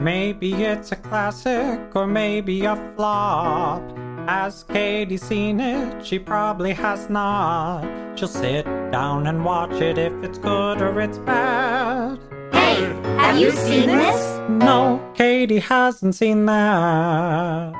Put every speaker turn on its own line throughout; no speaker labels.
Maybe it's a classic or maybe a flop. Has Katie seen it? She probably has not. She'll sit down and watch it if it's good or it's bad.
Hey, have you seen this?
No, Katie hasn't seen that.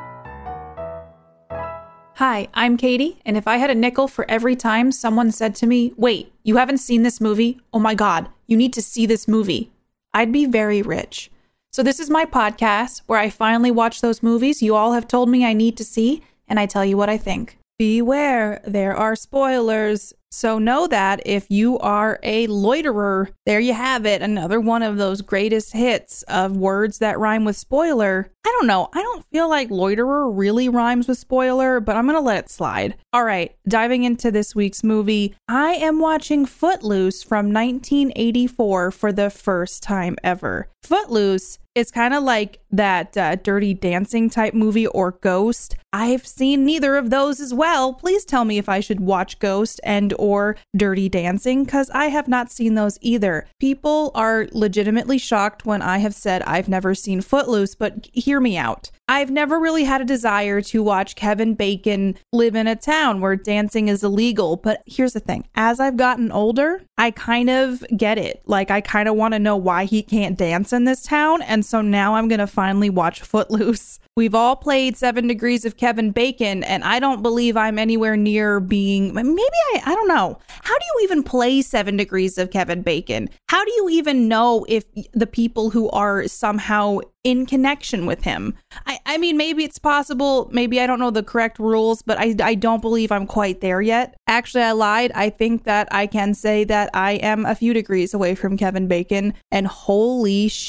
Hi, I'm Katie, and if I had a nickel for every time someone said to me, Wait, you haven't seen this movie? Oh my God, you need to see this movie, I'd be very rich. So, this is my podcast where I finally watch those movies you all have told me I need to see, and I tell you what I think. Beware, there are spoilers. So know that if you are a loiterer, there you have it. Another one of those greatest hits of words that rhyme with spoiler. I don't know. I don't feel like loiterer really rhymes with spoiler, but I'm going to let it slide. All right, diving into this week's movie, I am watching Footloose from 1984 for the first time ever. Footloose is kind of like that uh, dirty dancing type movie or Ghost. I've seen neither of those as well. Please tell me if I should watch Ghost and or Dirty Dancing cuz I have not seen those either. People are legitimately shocked when I have said I've never seen Footloose, but hear me out. I've never really had a desire to watch Kevin Bacon live in a town where dancing is illegal. But here's the thing as I've gotten older, I kind of get it. Like, I kind of want to know why he can't dance in this town. And so now I'm going to finally watch Footloose. We've all played Seven Degrees of Kevin Bacon, and I don't believe I'm anywhere near being. Maybe I, I don't know. How do you even play Seven Degrees of Kevin Bacon? How do you even know if the people who are somehow in connection with him? I, I mean, maybe it's possible. Maybe I don't know the correct rules, but I, I don't believe I'm quite there yet. Actually, I lied. I think that I can say that I am a few degrees away from Kevin Bacon, and holy shit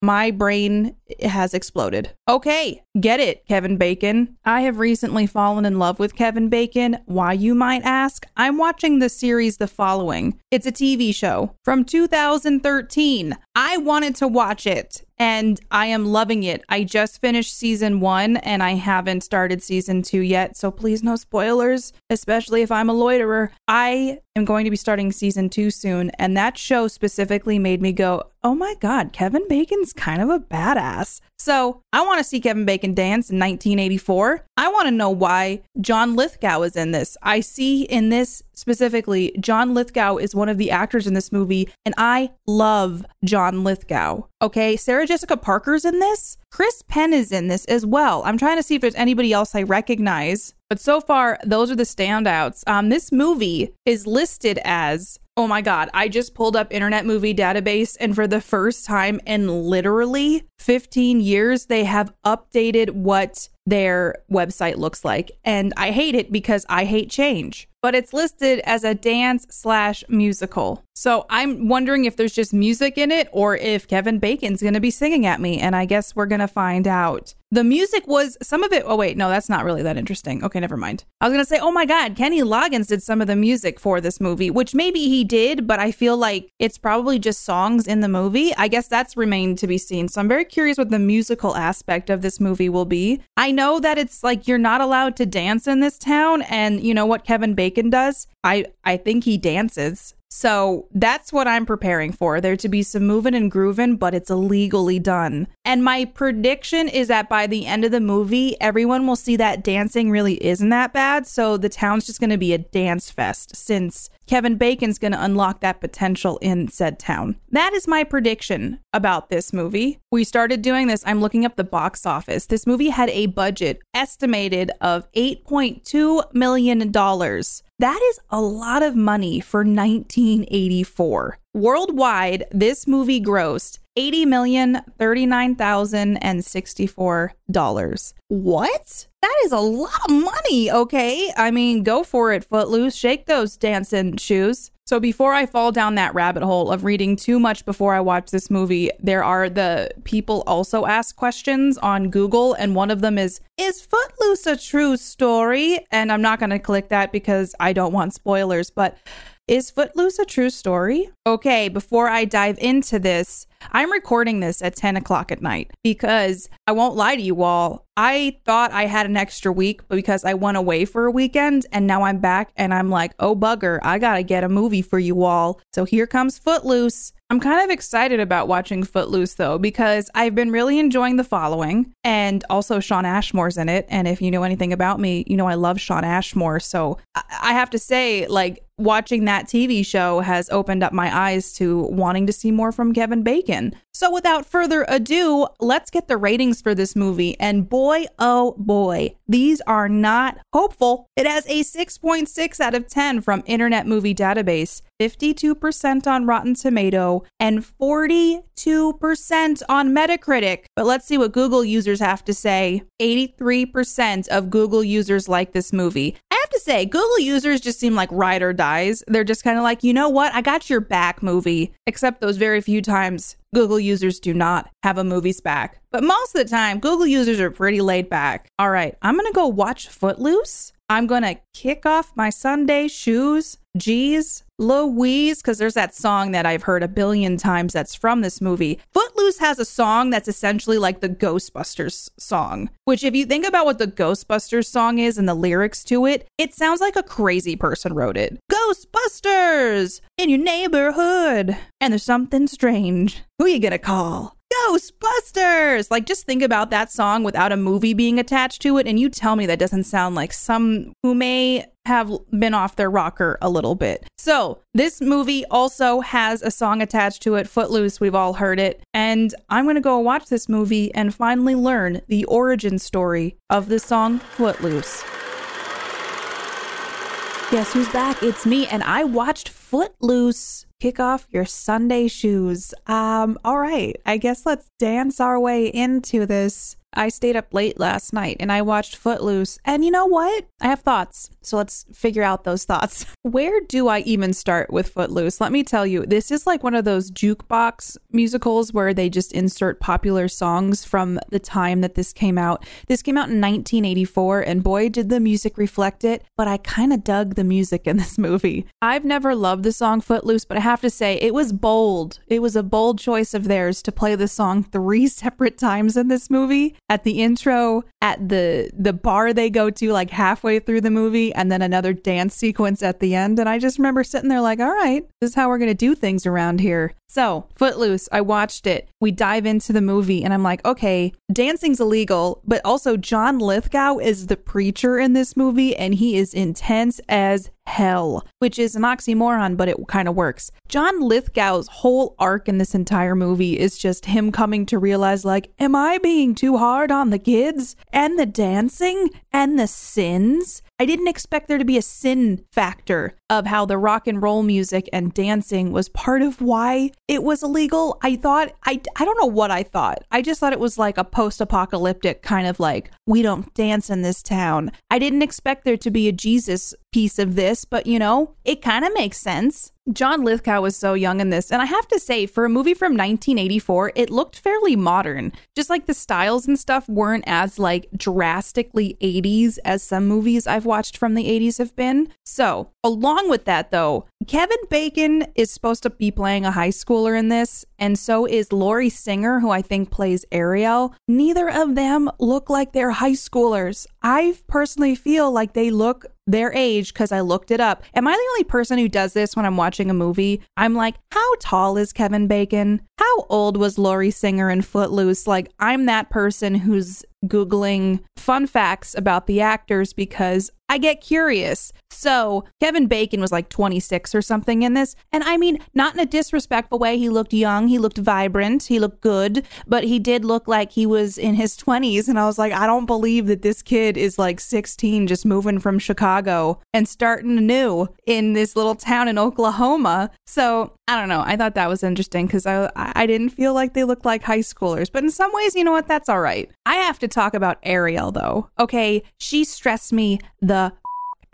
my brain has exploded. Okay, get it, Kevin Bacon. I have recently fallen in love with Kevin Bacon. Why, you might ask? I'm watching the series The Following. It's a TV show from 2013. I wanted to watch it and I am loving it. I just finished season one and I haven't started season two yet, so please no spoilers, especially if I'm a loiterer. I am going to be starting season two soon, and that show specifically made me go, oh my god, Kevin Bacon's kind of a badass. So I want to see Kevin Bacon dance in 1984. I want to know why John Lithgow is in this. I see in this specifically, John Lithgow is one of the actors in this movie, and I love John Lithgow. Okay, Sarah Jessica Parker's in this. Chris Penn is in this as well. I'm trying to see if there's anybody else I recognize. But so far, those are the standouts. Um, this movie is listed as Oh my God, I just pulled up Internet Movie Database, and for the first time in literally 15 years, they have updated what their website looks like. And I hate it because I hate change. But it's listed as a dance slash musical. So I'm wondering if there's just music in it or if Kevin Bacon's going to be singing at me. And I guess we're going to find out. The music was some of it. Oh, wait, no, that's not really that interesting. Okay, never mind. I was going to say, oh my God, Kenny Loggins did some of the music for this movie, which maybe he did, but I feel like it's probably just songs in the movie. I guess that's remained to be seen. So I'm very curious what the musical aspect of this movie will be. I know that it's like you're not allowed to dance in this town. And you know what Kevin Bacon does? I, I think he dances. So that's what I'm preparing for. There to be some moving and grooving, but it's illegally done. And my prediction is that by the end of the movie, everyone will see that dancing really isn't that bad. So the town's just going to be a dance fest since Kevin Bacon's going to unlock that potential in said town. That is my prediction about this movie. We started doing this. I'm looking up the box office. This movie had a budget estimated of $8.2 million. That is a lot of money for 1984. Worldwide, this movie grossed $80,039,064. What? That is a lot of money, okay? I mean, go for it, Footloose. Shake those dancing shoes. So before I fall down that rabbit hole of reading too much before I watch this movie, there are the people also ask questions on Google, and one of them is, Is Footloose a true story? And I'm not going to click that because I don't want spoilers, but is Footloose a true story? Okay, before I dive into this, I'm recording this at 10 o'clock at night because I won't lie to you all. I thought I had an extra week because I went away for a weekend and now I'm back and I'm like, oh bugger, I gotta get a movie for you all. So here comes Footloose. I'm kind of excited about watching Footloose though, because I've been really enjoying the following and also Shawn Ashmore's in it. And if you know anything about me, you know I love Sean Ashmore. So I have to say, like, watching that TV show has opened up my eyes to wanting to see more from Kevin Bacon. So, without further ado, let's get the ratings for this movie. And boy, oh boy, these are not hopeful. It has a 6.6 out of 10 from Internet Movie Database, 52% on Rotten Tomato, and 42% on Metacritic. But let's see what Google users have to say. 83% of Google users like this movie. To say, Google users just seem like ride or dies. They're just kind of like, you know what? I got your back movie, except those very few times Google users do not have a movie's back. But most of the time, Google users are pretty laid back. All right, I'm gonna go watch Footloose. I'm gonna kick off my Sunday shoes. Geez, Louise, because there's that song that I've heard a billion times that's from this movie. Footloose has a song that's essentially like the Ghostbusters song, which, if you think about what the Ghostbusters song is and the lyrics to it, it sounds like a crazy person wrote it. Ghostbusters in your neighborhood, and there's something strange. Who you gonna call? Ghostbusters! Like, just think about that song without a movie being attached to it, and you tell me that doesn't sound like some who may have been off their rocker a little bit. So, this movie also has a song attached to it, Footloose. We've all heard it. And I'm going to go watch this movie and finally learn the origin story of the song Footloose. Guess who's back? It's me, and I watched Footloose. Kick off your Sunday shoes. Um, all right. I guess let's dance our way into this I stayed up late last night and I watched Footloose. And you know what? I have thoughts. So let's figure out those thoughts. Where do I even start with Footloose? Let me tell you, this is like one of those jukebox musicals where they just insert popular songs from the time that this came out. This came out in 1984, and boy, did the music reflect it. But I kind of dug the music in this movie. I've never loved the song Footloose, but I have to say, it was bold. It was a bold choice of theirs to play the song three separate times in this movie at the intro, at the the bar they go to like halfway through the movie, and then another dance sequence at the end. And I just remember sitting there like, all right, this is how we're gonna do things around here. So, Footloose, I watched it. We dive into the movie, and I'm like, okay, dancing's illegal, but also John Lithgow is the preacher in this movie, and he is intense as hell, which is an oxymoron, but it kind of works. John Lithgow's whole arc in this entire movie is just him coming to realize, like, am I being too hard on the kids and the dancing and the sins? I didn't expect there to be a sin factor of how the rock and roll music and dancing was part of why it was illegal. I thought, I, I don't know what I thought. I just thought it was like a post apocalyptic kind of like, we don't dance in this town. I didn't expect there to be a Jesus piece of this, but you know, it kind of makes sense. John Lithgow was so young in this, and I have to say, for a movie from 1984, it looked fairly modern. Just like the styles and stuff weren't as like drastically 80s as some movies I've watched from the 80s have been. So, along with that, though, Kevin Bacon is supposed to be playing a high schooler in this, and so is Lori Singer, who I think plays Ariel. Neither of them look like they're high schoolers. I personally feel like they look their age because I looked it up. Am I the only person who does this when I'm watching a movie? I'm like, how tall is Kevin Bacon? How old was Lori Singer in Footloose? Like, I'm that person who's Googling fun facts about the actors because I get curious. So, Kevin Bacon was like 26 or something in this. And I mean, not in a disrespectful way. He looked young, he looked vibrant, he looked good, but he did look like he was in his 20s. And I was like, I don't believe that this kid is like 16, just moving from Chicago and starting anew in this little town in Oklahoma. So, I don't know. I thought that was interesting because I, I didn't feel like they looked like high schoolers. But in some ways, you know what? That's all right. I have to talk about Ariel, though. Okay. She stressed me the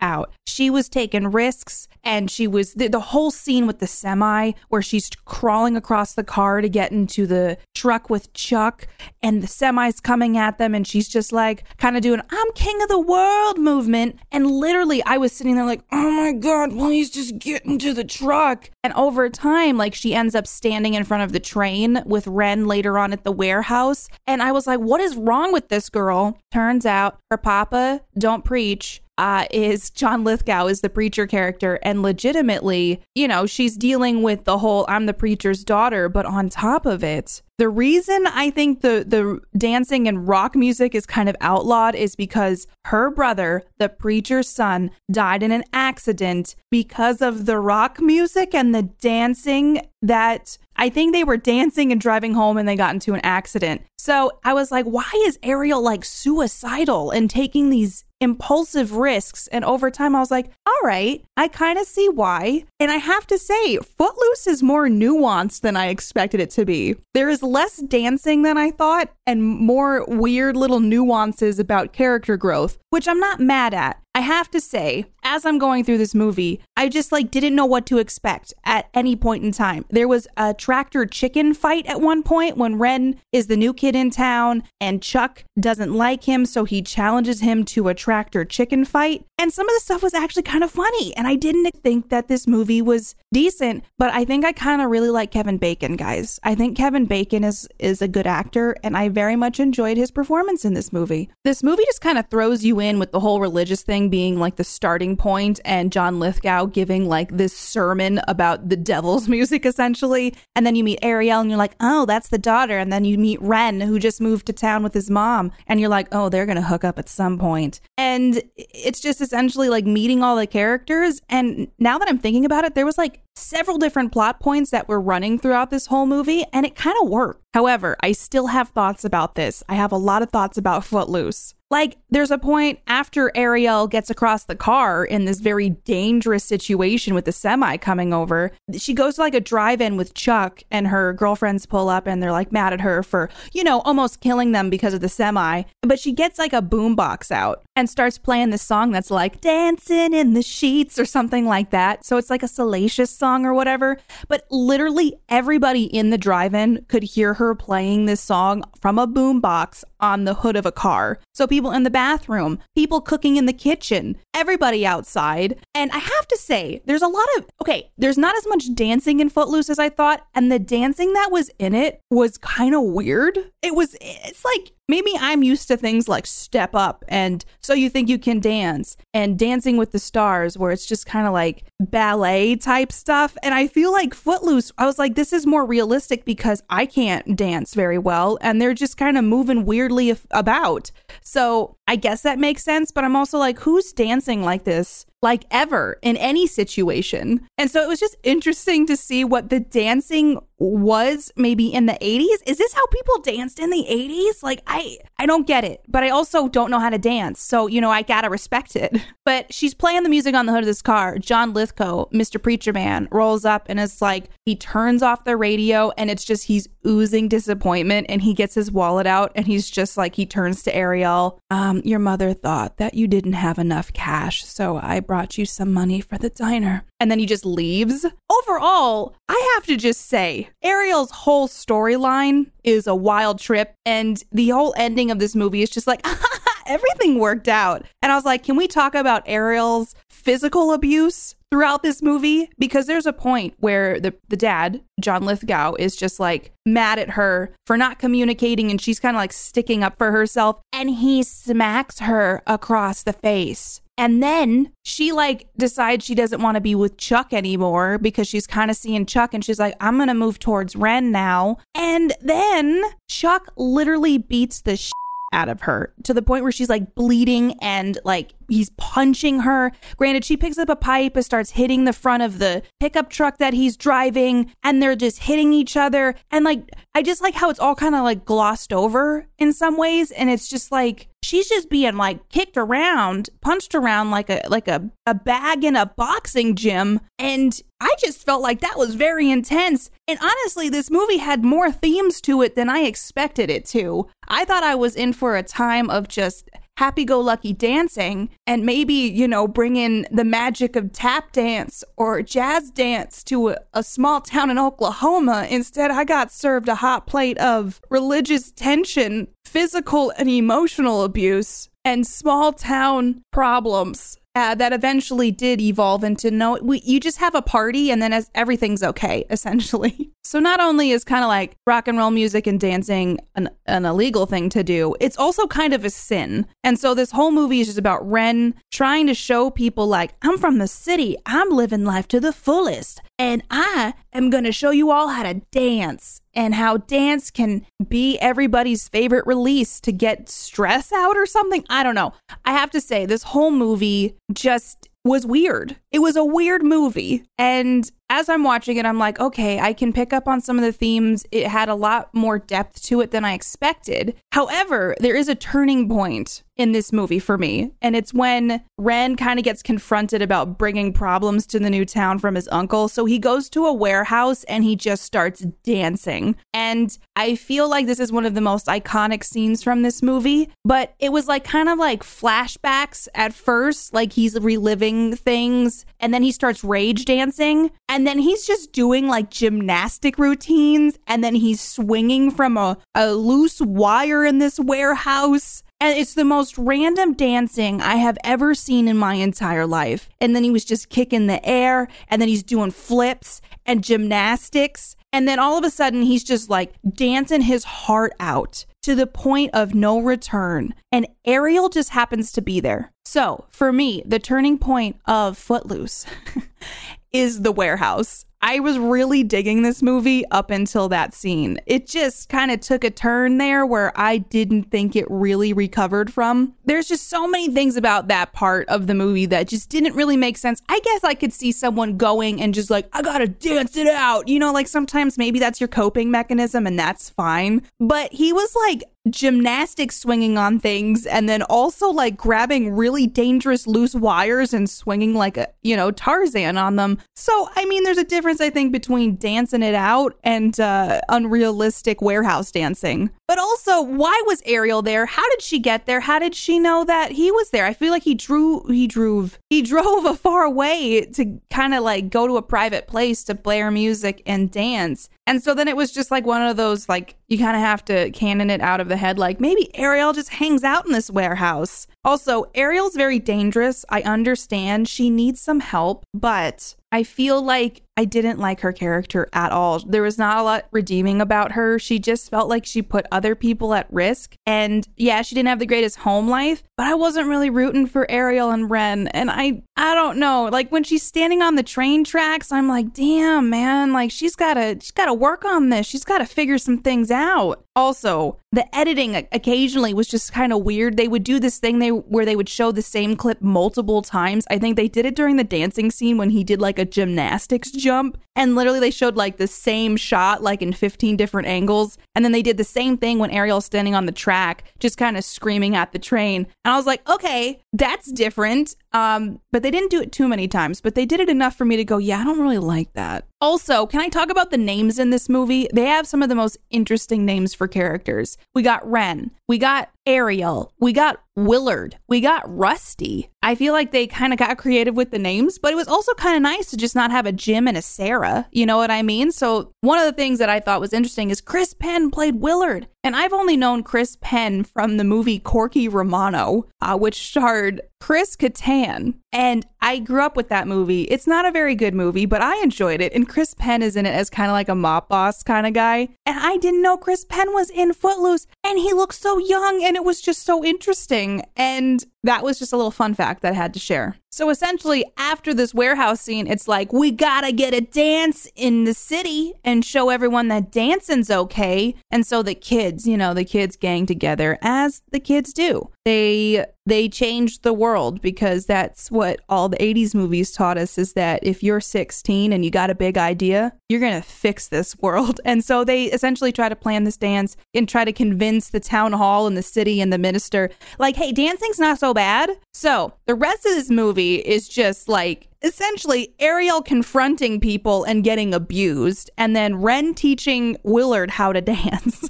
out. She was taking risks and she was the, the, whole scene with the semi where she's crawling across the car to get into the truck with Chuck and the semi's coming at them and she's just like kind of doing I'm king of the world movement. And literally I was sitting there like oh my god please just get into the truck. And over time like she ends up standing in front of the train with Ren later on at the warehouse. And I was like what is wrong with this girl? Turns out her papa don't preach uh, is John Lithgow is the preacher character, and legitimately, you know, she's dealing with the whole I'm the preacher's daughter, but on top of it, the reason I think the the dancing and rock music is kind of outlawed is because her brother, the preacher's son, died in an accident because of the rock music and the dancing that I think they were dancing and driving home and they got into an accident. So I was like, why is Ariel like suicidal and taking these impulsive risks. And over time, I was like, all right, I kind of see why. And I have to say, Footloose is more nuanced than I expected it to be. There is less dancing than I thought and more weird little nuances about character growth, which I'm not mad at. I have to say, as I'm going through this movie, I just like didn't know what to expect at any point in time. There was a tractor chicken fight at one point when Ren is the new kid in town and Chuck doesn't like him, so he challenges him to a tractor chicken fight. And some of the stuff was actually kind of funny, and I didn't think that this movie was decent, but I think I kind of really like Kevin Bacon, guys. I think Kevin Bacon is is a good actor, and I very much enjoyed his performance in this movie. This movie just kind of throws you in with the whole religious thing being like the starting point and John Lithgow giving like this sermon about the devil's music essentially. And then you meet Ariel and you're like, oh, that's the daughter. And then you meet Ren who just moved to town with his mom. And you're like, oh, they're going to hook up at some point. And it's just essentially like meeting all the characters. And now that I'm thinking about it, there was like several different plot points that were running throughout this whole movie, and it kind of worked. However, I still have thoughts about this. I have a lot of thoughts about Footloose. Like, there's a point after Ariel gets across the car in this very dangerous situation with the semi coming over. She goes to like a drive in with Chuck, and her girlfriends pull up and they're like mad at her for, you know, almost killing them because of the semi. But she gets like a boombox out and starts playing this song that's like dancing in the sheets or something like that. So it's like a salacious song or whatever. But literally everybody in the drive in could hear her playing this song from a boombox on the hood of a car. So people in the bathroom, people cooking in the kitchen, everybody outside. And I have to say, there's a lot of, okay, there's not as much dancing in Footloose as I thought. And the dancing that was in it was kind of weird. It was, it's like, maybe I'm used to things like Step Up and So You Think You Can Dance and Dancing with the Stars, where it's just kind of like ballet type stuff. And I feel like Footloose, I was like, this is more realistic because I can't dance very well and they're just kind of moving weirdly about. So I guess that makes sense. But I'm also like, who's dancing like this? Like ever in any situation. And so it was just interesting to see what the dancing was maybe in the 80s. Is this how people danced in the 80s? Like I I don't get it, but I also don't know how to dance. So, you know, I got to respect it. But she's playing the music on the hood of this car. John Lithgow, Mr. Preacher Man, rolls up and it's like he turns off the radio and it's just he's oozing disappointment and he gets his wallet out and he's just like he turns to Ariel, um, um your mother thought that you didn't have enough cash, so I brought you some money for the diner. And then he just leaves. Overall, I have to just say, Ariel's whole storyline is a wild trip. And the whole ending of this movie is just like, everything worked out. And I was like, can we talk about Ariel's physical abuse throughout this movie? Because there's a point where the, the dad, John Lithgow, is just like mad at her for not communicating and she's kind of like sticking up for herself. And he smacks her across the face. And then she like decides she doesn't want to be with Chuck anymore because she's kind of seeing Chuck and she's like, I'm going to move towards Ren now. And then Chuck literally beats the shit out of her to the point where she's like bleeding and like he's punching her. Granted, she picks up a pipe and starts hitting the front of the pickup truck that he's driving, and they're just hitting each other. And like, I just like how it's all kind of like glossed over in some ways, and it's just like she's just being like kicked around, punched around like a like a, a bag in a boxing gym. And I just felt like that was very intense. And honestly, this movie had more themes to it than I expected it to. I thought I was in for a time of just happy go lucky dancing and maybe, you know, bring in the magic of tap dance or jazz dance to a, a, small town in Oklahoma. Instead, I got served a hot plate of religious tension, physical and emotional abuse, and small town problems. uh, that eventually did evolve into no, we, you just have a party and then as everything's okay, essentially. So not only is kind of like rock and roll music and dancing an, an illegal thing to do, it's also kind of a sin. And so this whole movie is just about Ren trying to show people like, I'm from the city, I'm living life to the fullest, and I am going to show you all how to dance and how dance can be everybody's favorite release to get stress out or something. I don't know. I have to say, this whole movie just was weird. It was a weird movie. And as I'm watching it, I'm like, okay, I can pick up on some of the themes. It had a lot more depth to it than I expected. However, there is a turning point in this movie for me. And it's when Ren kind of gets confronted about bringing problems to the new town from his uncle. So he goes to a warehouse and he just starts dancing. And I feel like this is one of the most iconic scenes from this movie, but it was like kind of like flashbacks at first, like he's reliving things. And then he starts rage dancing. And then he's just doing like gymnastic routines. And then he's swinging from a, a loose wire in this warehouse. And it's the most random dancing I have ever seen in my entire life. And then he was just kicking the air, and then he's doing flips and gymnastics. And then all of a sudden, he's just like dancing his heart out to the point of no return. And Ariel just happens to be there. So for me, the turning point of Footloose is the warehouse. I was really digging this movie up until that scene. It just kind of took a turn there where I didn't think it really recovered from. There's just so many things about that part of the movie that just didn't really make sense. I guess I could see someone going and just like, I gotta dance it out. You know, like sometimes maybe that's your coping mechanism and that's fine. But he was like gymnastics swinging on things and then also like grabbing really dangerous loose wires and swinging like a you know tarzan on them. So i mean there's a difference i think between dancing it out and uh, unrealistic warehouse dancing. But also why was ariel there? How did she get there? How did she know that he was there? I feel like he drew he drove he drove a far way to kind of like go to a private place to blare music and dance. And so then it was just like one of those, like, you kind of have to cannon it out of the head, like, maybe Ariel just hangs out in this warehouse. Also, Ariel's very dangerous. I understand she needs some help, but I feel like I didn't like her character at all. There was not a lot redeeming about her. She just felt like she put other people at risk. And yeah, she didn't have the greatest home life, but I wasn't really rooting for Ariel and Ren. And I I don't know. Like when she's standing on the train tracks, I'm like, "Damn, man, like she's got to she's got to work on this. She's got to figure some things out." Also, the editing occasionally was just kind of weird. They would do this thing they where they would show the same clip multiple times. I think they did it during the dancing scene when he did like a gymnastics jump. And literally they showed like the same shot like in 15 different angles and then they did the same thing when Ariel's standing on the track just kind of screaming at the train. And I was like, "Okay, that's different." Um, but they didn't do it too many times, but they did it enough for me to go, "Yeah, I don't really like that." Also, can I talk about the names in this movie? They have some of the most interesting names for characters. We got Ren, we got Ariel, we got Willard, we got Rusty. I feel like they kind of got creative with the names, but it was also kind of nice to just not have a Jim and a Sarah. You know what I mean? So, one of the things that I thought was interesting is Chris Penn played Willard. And I've only known Chris Penn from the movie Corky Romano, uh, which starred Chris Kattan. And I grew up with that movie. It's not a very good movie, but I enjoyed it. And Chris Penn is in it as kind of like a mop boss kind of guy. And I didn't know Chris Penn was in Footloose. And he looked so young and it was just so interesting. And that was just a little fun fact that I had to share. So essentially, after this warehouse scene, it's like, we gotta get a dance in the city and show everyone that dancing's okay. And so the kids, you know, the kids gang together as the kids do. They they changed the world because that's what all the 80s movies taught us is that if you're 16 and you got a big idea, you're going to fix this world. And so they essentially try to plan this dance and try to convince the town hall and the city and the minister, like, hey, dancing's not so bad. So the rest of this movie is just like essentially Ariel confronting people and getting abused, and then Ren teaching Willard how to dance.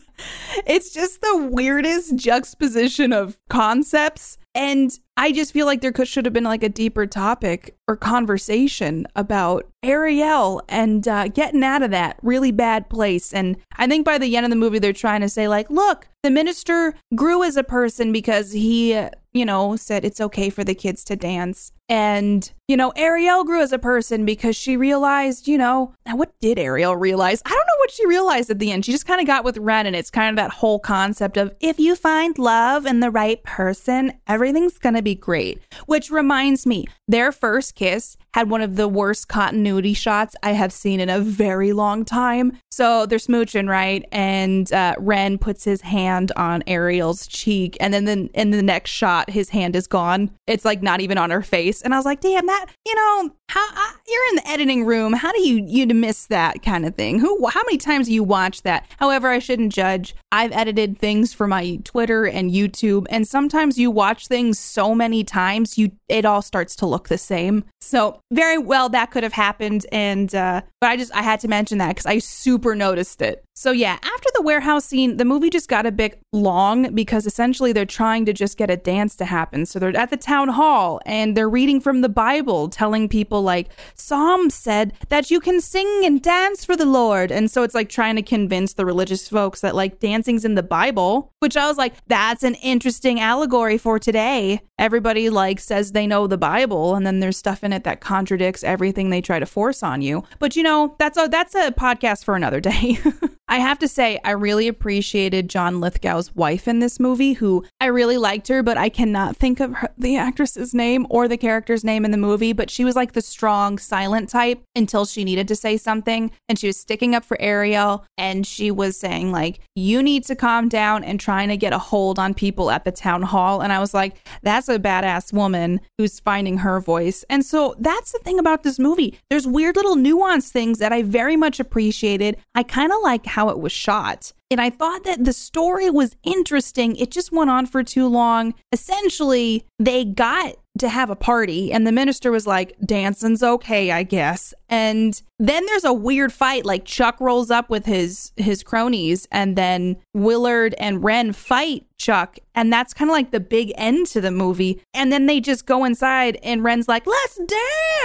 It's just the weirdest juxtaposition of concepts. And I just feel like there could should have been like a deeper topic or conversation about Ariel and uh, getting out of that really bad place. And I think by the end of the movie, they're trying to say like, look, the minister grew as a person because he, you know, said it's okay for the kids to dance. And, you know, Ariel grew as a person because she realized, you know, now what did Ariel realize? I don't know what she realized at the end. She just kind of got with Ren, and it's kind of that whole concept of if you find love and the right person, everything's going to be great. Which reminds me, their first kiss had one of the worst continuity shots I have seen in a very long time. So they're smooching, right? And uh, Ren puts his hand on Ariel's cheek, and then the, in the next shot, his hand is gone. It's like not even on her face. And I was like, damn, that, you know, how uh, you're in the editing room. How do you you miss that kind of thing? Who, how many times do you watch that? However, I shouldn't judge. I've edited things for my Twitter and YouTube, and sometimes you watch things so many times, you it all starts to look the same. So very well that could have happened and uh but I just I had to mention that cuz I super noticed it. So yeah, after the warehouse scene, the movie just got a bit long because essentially they're trying to just get a dance to happen. So they're at the town hall and they're reading from the Bible telling people like Psalm said that you can sing and dance for the Lord. And so it's like trying to convince the religious folks that like dancing's in the Bible, which I was like that's an interesting allegory for today. Everybody like says they know the Bible and then there's stuff in it that contradicts everything they try to force on you. But you know, that's a that's a podcast for another day. I have to say, I really appreciated John Lithgow's wife in this movie, who I really liked her, but I cannot think of her, the actress's name or the character's name in the movie. But she was like the strong, silent type until she needed to say something. And she was sticking up for Ariel and she was saying, like, you need to calm down and trying to get a hold on people at the town hall. And I was like, that's a badass woman who's finding her voice. And so that's the thing about this movie. There's weird little nuance things that I very much appreciated. I kind of like how it was shot. And I thought that the story was interesting. It just went on for too long. Essentially, they got to have a party, and the minister was like, Dancing's okay, I guess. And then there's a weird fight. Like Chuck rolls up with his his cronies, and then Willard and Ren fight Chuck, and that's kind of like the big end to the movie. And then they just go inside, and Ren's like, "Let's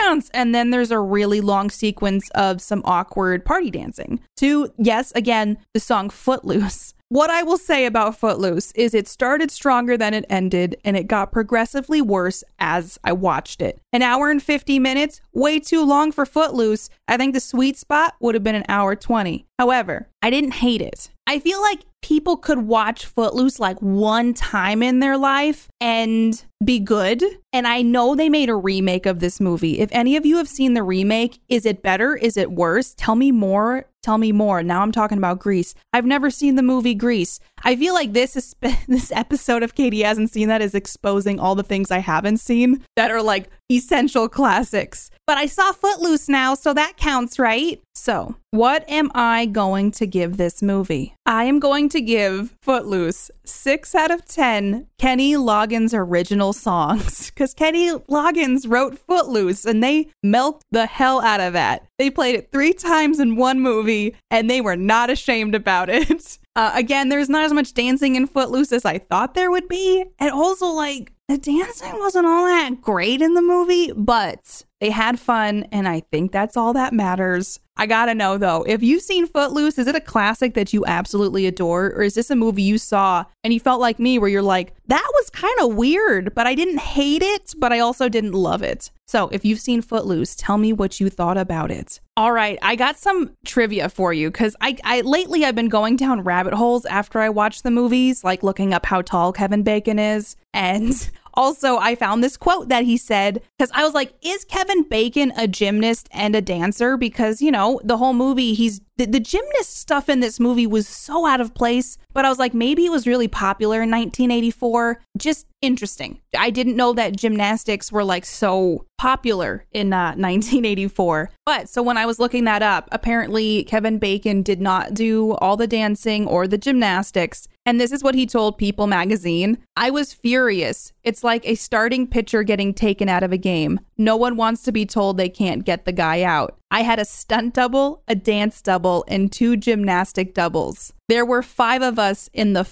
dance!" And then there's a really long sequence of some awkward party dancing. To yes, again, the song "Footloose." What I will say about Footloose is it started stronger than it ended, and it got progressively worse as I watched it. An hour and 50 minutes, way too long for Footloose. I think the sweet spot would have been an hour 20. However, I didn't hate it. I feel like people could watch Footloose like one time in their life and be good. And I know they made a remake of this movie. If any of you have seen the remake, is it better? Is it worse? Tell me more. Tell me more. Now I'm talking about Grease. I've never seen the movie Grease. I feel like this is this episode of Katie hasn't seen that is exposing all the things I haven't seen that are like essential classics. But I saw Footloose now, so that counts, right? So, what am I going to give this movie? I am going to give Footloose 6 out of 10 Kenny Loggins original songs because Kenny Loggins wrote Footloose and they milked the hell out of that. They played it three times in one movie and they were not ashamed about it. Uh, again, there's not as much dancing in Footloose as I thought there would be. And also, like, the dancing wasn't all that great in the movie, but they had fun, and I think that's all that matters. I gotta know though, if you've seen Footloose, is it a classic that you absolutely adore, or is this a movie you saw and you felt like me where you're like, that was kind of weird, but I didn't hate it, but I also didn't love it? So if you've seen Footloose, tell me what you thought about it. All right, I got some trivia for you because I, I lately I've been going down rabbit holes after I watch the movies, like looking up how tall Kevin Bacon is, and also, I found this quote that he said because I was like, is Kevin Bacon a gymnast and a dancer? Because, you know, the whole movie, he's the, the gymnast stuff in this movie was so out of place, but I was like, maybe it was really popular in 1984. Just interesting. I didn't know that gymnastics were like so popular in uh, 1984. But so when I was looking that up, apparently Kevin Bacon did not do all the dancing or the gymnastics. And this is what he told People magazine I was furious. It's like a starting pitcher getting taken out of a game. No one wants to be told they can't get the guy out. I had a stunt double, a dance double, and two gymnastic doubles. There were five of us in the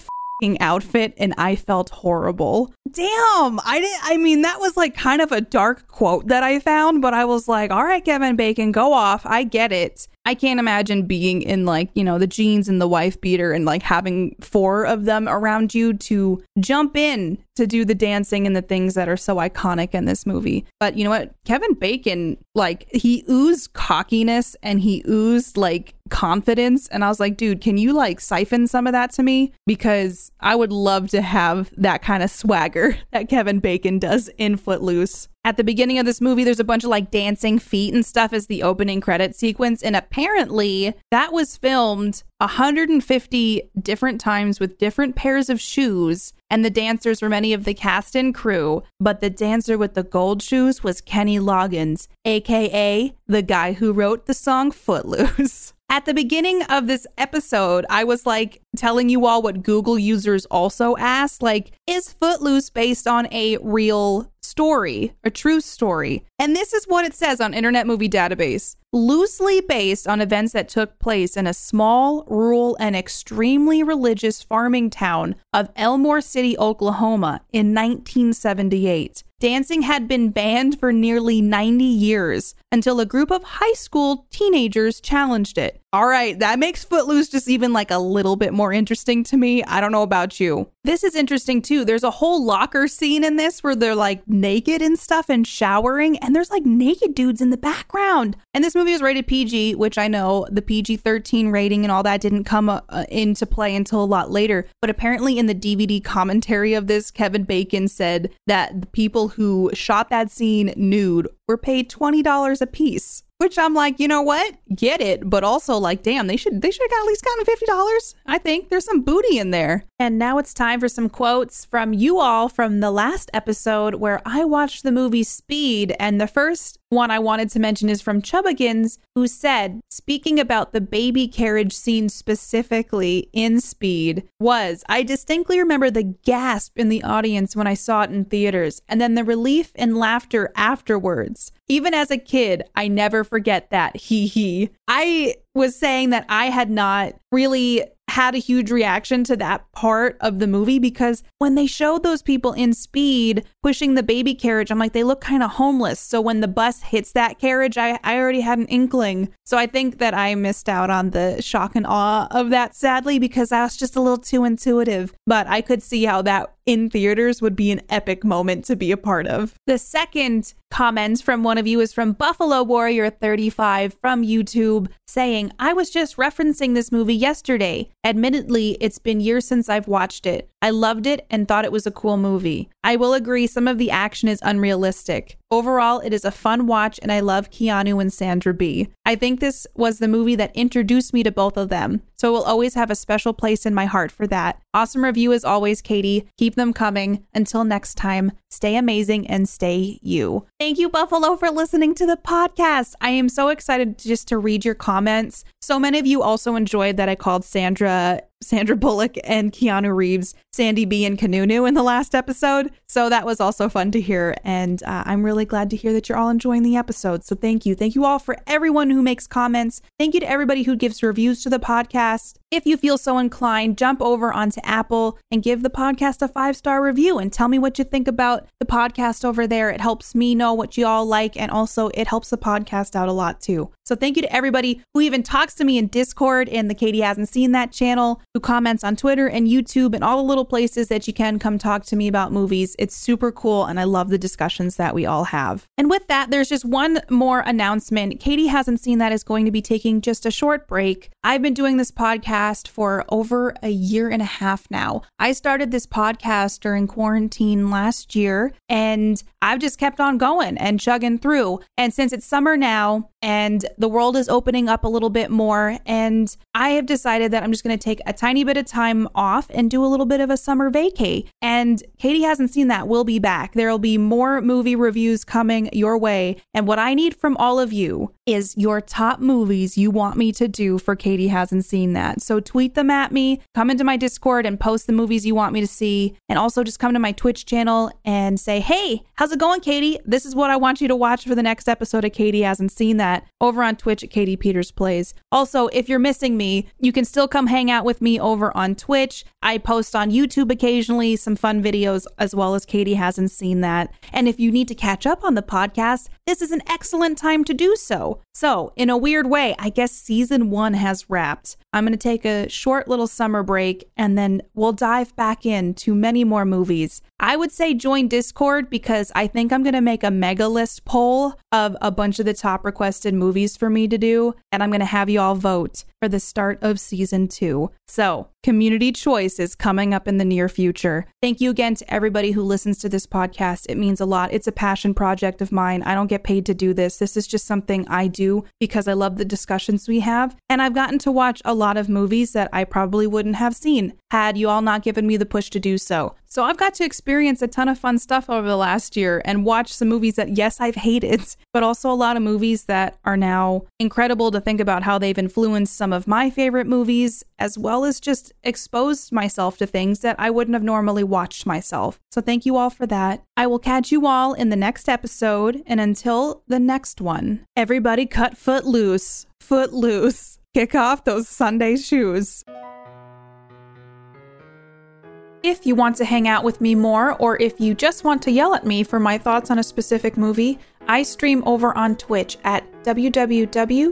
outfit and I felt horrible. Damn. I didn't I mean that was like kind of a dark quote that I found, but I was like, "All right, Kevin Bacon, go off. I get it." I can't imagine being in like, you know, the jeans and the wife beater and like having four of them around you to jump in to do the dancing and the things that are so iconic in this movie. But you know what? Kevin Bacon, like, he oozed cockiness and he oozed like confidence. And I was like, dude, can you like siphon some of that to me? Because I would love to have that kind of swagger that Kevin Bacon does in Footloose. At the beginning of this movie, there's a bunch of like dancing feet and stuff as the opening credit sequence. And apparently, that was filmed 150 different times with different pairs of shoes. And the dancers were many of the cast and crew. But the dancer with the gold shoes was Kenny Loggins, aka the guy who wrote the song Footloose. At the beginning of this episode, I was like telling you all what Google users also asked like, is Footloose based on a real story, a true story? And this is what it says on Internet Movie Database loosely based on events that took place in a small, rural, and extremely religious farming town of Elmore City, Oklahoma in 1978. Dancing had been banned for nearly 90 years until a group of high school teenagers challenged it. All right, that makes Footloose just even like a little bit more interesting to me. I don't know about you. This is interesting too. There's a whole locker scene in this where they're like naked and stuff and showering, and there's like naked dudes in the background. And this movie was rated PG, which I know the PG 13 rating and all that didn't come uh, into play until a lot later. But apparently, in the DVD commentary of this, Kevin Bacon said that the people who shot that scene nude were paid $20 a piece which I'm like, you know what? Get it, but also like, damn, they should they should have got at least gotten fifty dollars. I think there's some booty in there. And now it's time for some quotes from you all from the last episode where I watched the movie Speed, and the first one I wanted to mention is from Chubbagins, who said, speaking about the baby carriage scene specifically in Speed, was I distinctly remember the gasp in the audience when I saw it in theaters, and then the relief and laughter afterwards. Even as a kid, I never forget that. Hee hee. I was saying that I had not really had a huge reaction to that part of the movie because when they showed those people in speed pushing the baby carriage, I'm like, they look kind of homeless. So when the bus hits that carriage, I, I already had an inkling. So I think that I missed out on the shock and awe of that, sadly, because I was just a little too intuitive. But I could see how that in theaters would be an epic moment to be a part of. The second comment from one of you is from Buffalo Warrior 35 from YouTube saying, I was just referencing this movie yesterday. Admittedly, it's been years since I've watched it. I loved it and thought it was a cool movie. I will agree some of the action is unrealistic. Overall, it is a fun watch and I love Keanu and Sandra B. I think this was the movie that introduced me to both of them, so it will always have a special place in my heart for that. Awesome review as always, Katie. Keep them coming. Until next time, stay amazing and stay you. Thank you, Buffalo, for listening to the podcast. I am so excited just to read your comments. So many of you also enjoyed that I called Sandra Sandra Bullock and Keanu Reeves, Sandy B and Kanunu in the last episode. So that was also fun to hear. And uh, I'm really glad to hear that you're all enjoying the episode. So thank you. Thank you all for everyone who makes comments. Thank you to everybody who gives reviews to the podcast. If you feel so inclined, jump over onto Apple and give the podcast a five star review and tell me what you think about the podcast over there. It helps me know what you all like, and also it helps the podcast out a lot too. So thank you to everybody who even talks to me in Discord and the Katie hasn't seen that channel, who comments on Twitter and YouTube and all the little places that you can come talk to me about movies. It's super cool, and I love the discussions that we all have. And with that, there's just one more announcement. Katie hasn't seen that is going to be taking just a short break. I've been doing this podcast for over a year and a half now. I started this podcast during quarantine last year and I've just kept on going and chugging through. And since it's summer now and the world is opening up a little bit more, and I have decided that I'm just going to take a tiny bit of time off and do a little bit of a summer vacay. And Katie hasn't seen that. We'll be back. There will be more movie reviews coming your way. And what I need from all of you is your top movies you want me to do for Katie Hasn't Seen That. So tweet them at me, come into my Discord and post the movies you want me to see. And also just come to my Twitch channel and say, hey, how's it going, Katie? This is what I want you to watch for the next episode of Katie Hasn't Seen That over on Twitch at Katie Peters Plays. Also, if you're missing me, you can still come hang out with me over on Twitch. I post on YouTube occasionally some fun videos as well as Katie Hasn't Seen That. And if you need to catch up on the podcast, this is an excellent time to do so. So, in a weird way, I guess season one has wrapped. I'm going to take a short little summer break and then we'll dive back into many more movies. I would say join Discord because I think I'm going to make a mega list poll of a bunch of the top requested movies for me to do, and I'm going to have you all vote for the start of season two. So, community choice is coming up in the near future. Thank you again to everybody who listens to this podcast. It means a lot. It's a passion project of mine. I don't get paid to do this. This is just something I do because I love the discussions we have. And I've gotten to watch a lot of movies that I probably wouldn't have seen had you all not given me the push to do so. So I've got to experience a ton of fun stuff over the last year and watch some movies that, yes, I've hated, but also a lot of movies that are now incredible to think about how they've influenced some of my favorite movies, as well as just exposed myself to things that I wouldn't have normally watched myself. So thank you all for that. I will catch you all in the next episode, and until the next one, everybody cut foot loose, foot loose. Kick off those Sunday shoes. If you want to hang out with me more, or if you just want to yell at me for my thoughts on a specific movie, I stream over on Twitch at www.twitch.tv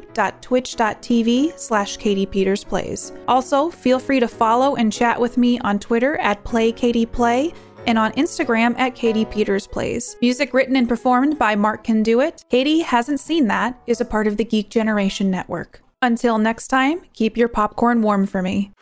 slash Katie Peters Plays. Also, feel free to follow and chat with me on Twitter at PlayKatiePlay and on Instagram at Katie Peters Plays. Music written and performed by Mark Can Do It. Katie Hasn't Seen That is a part of the Geek Generation Network. Until next time, keep your popcorn warm for me.